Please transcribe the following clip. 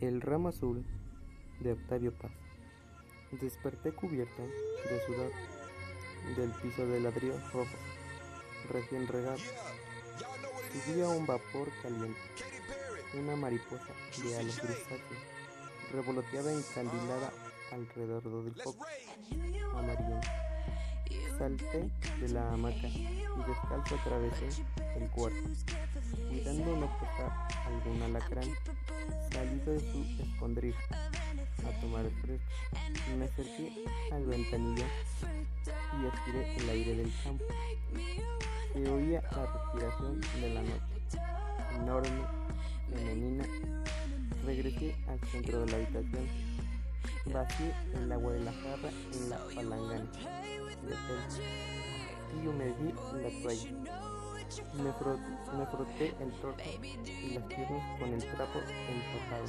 El ramo azul de Octavio Paz. Desperté cubierta de sudor del piso de ladrillo rojo, recién regado. Seguía un vapor caliente, una mariposa de alas revoloteaba encandilada alrededor del foco amarillento. Salté de la hamaca y descalzo atravesé el cuarto, cuidando no tocar algún alacrán salido de su escondrijo a tomar el fresco. Me acerqué al ventanillo y aspiré el aire del campo. Se oía la respiración de la noche, enorme, femenina. Regresé al centro de la habitación. Vacié el agua de la jarra en la palangana y yo me di la toalla. Me me froté el torso y las piernas con el trapo empapado.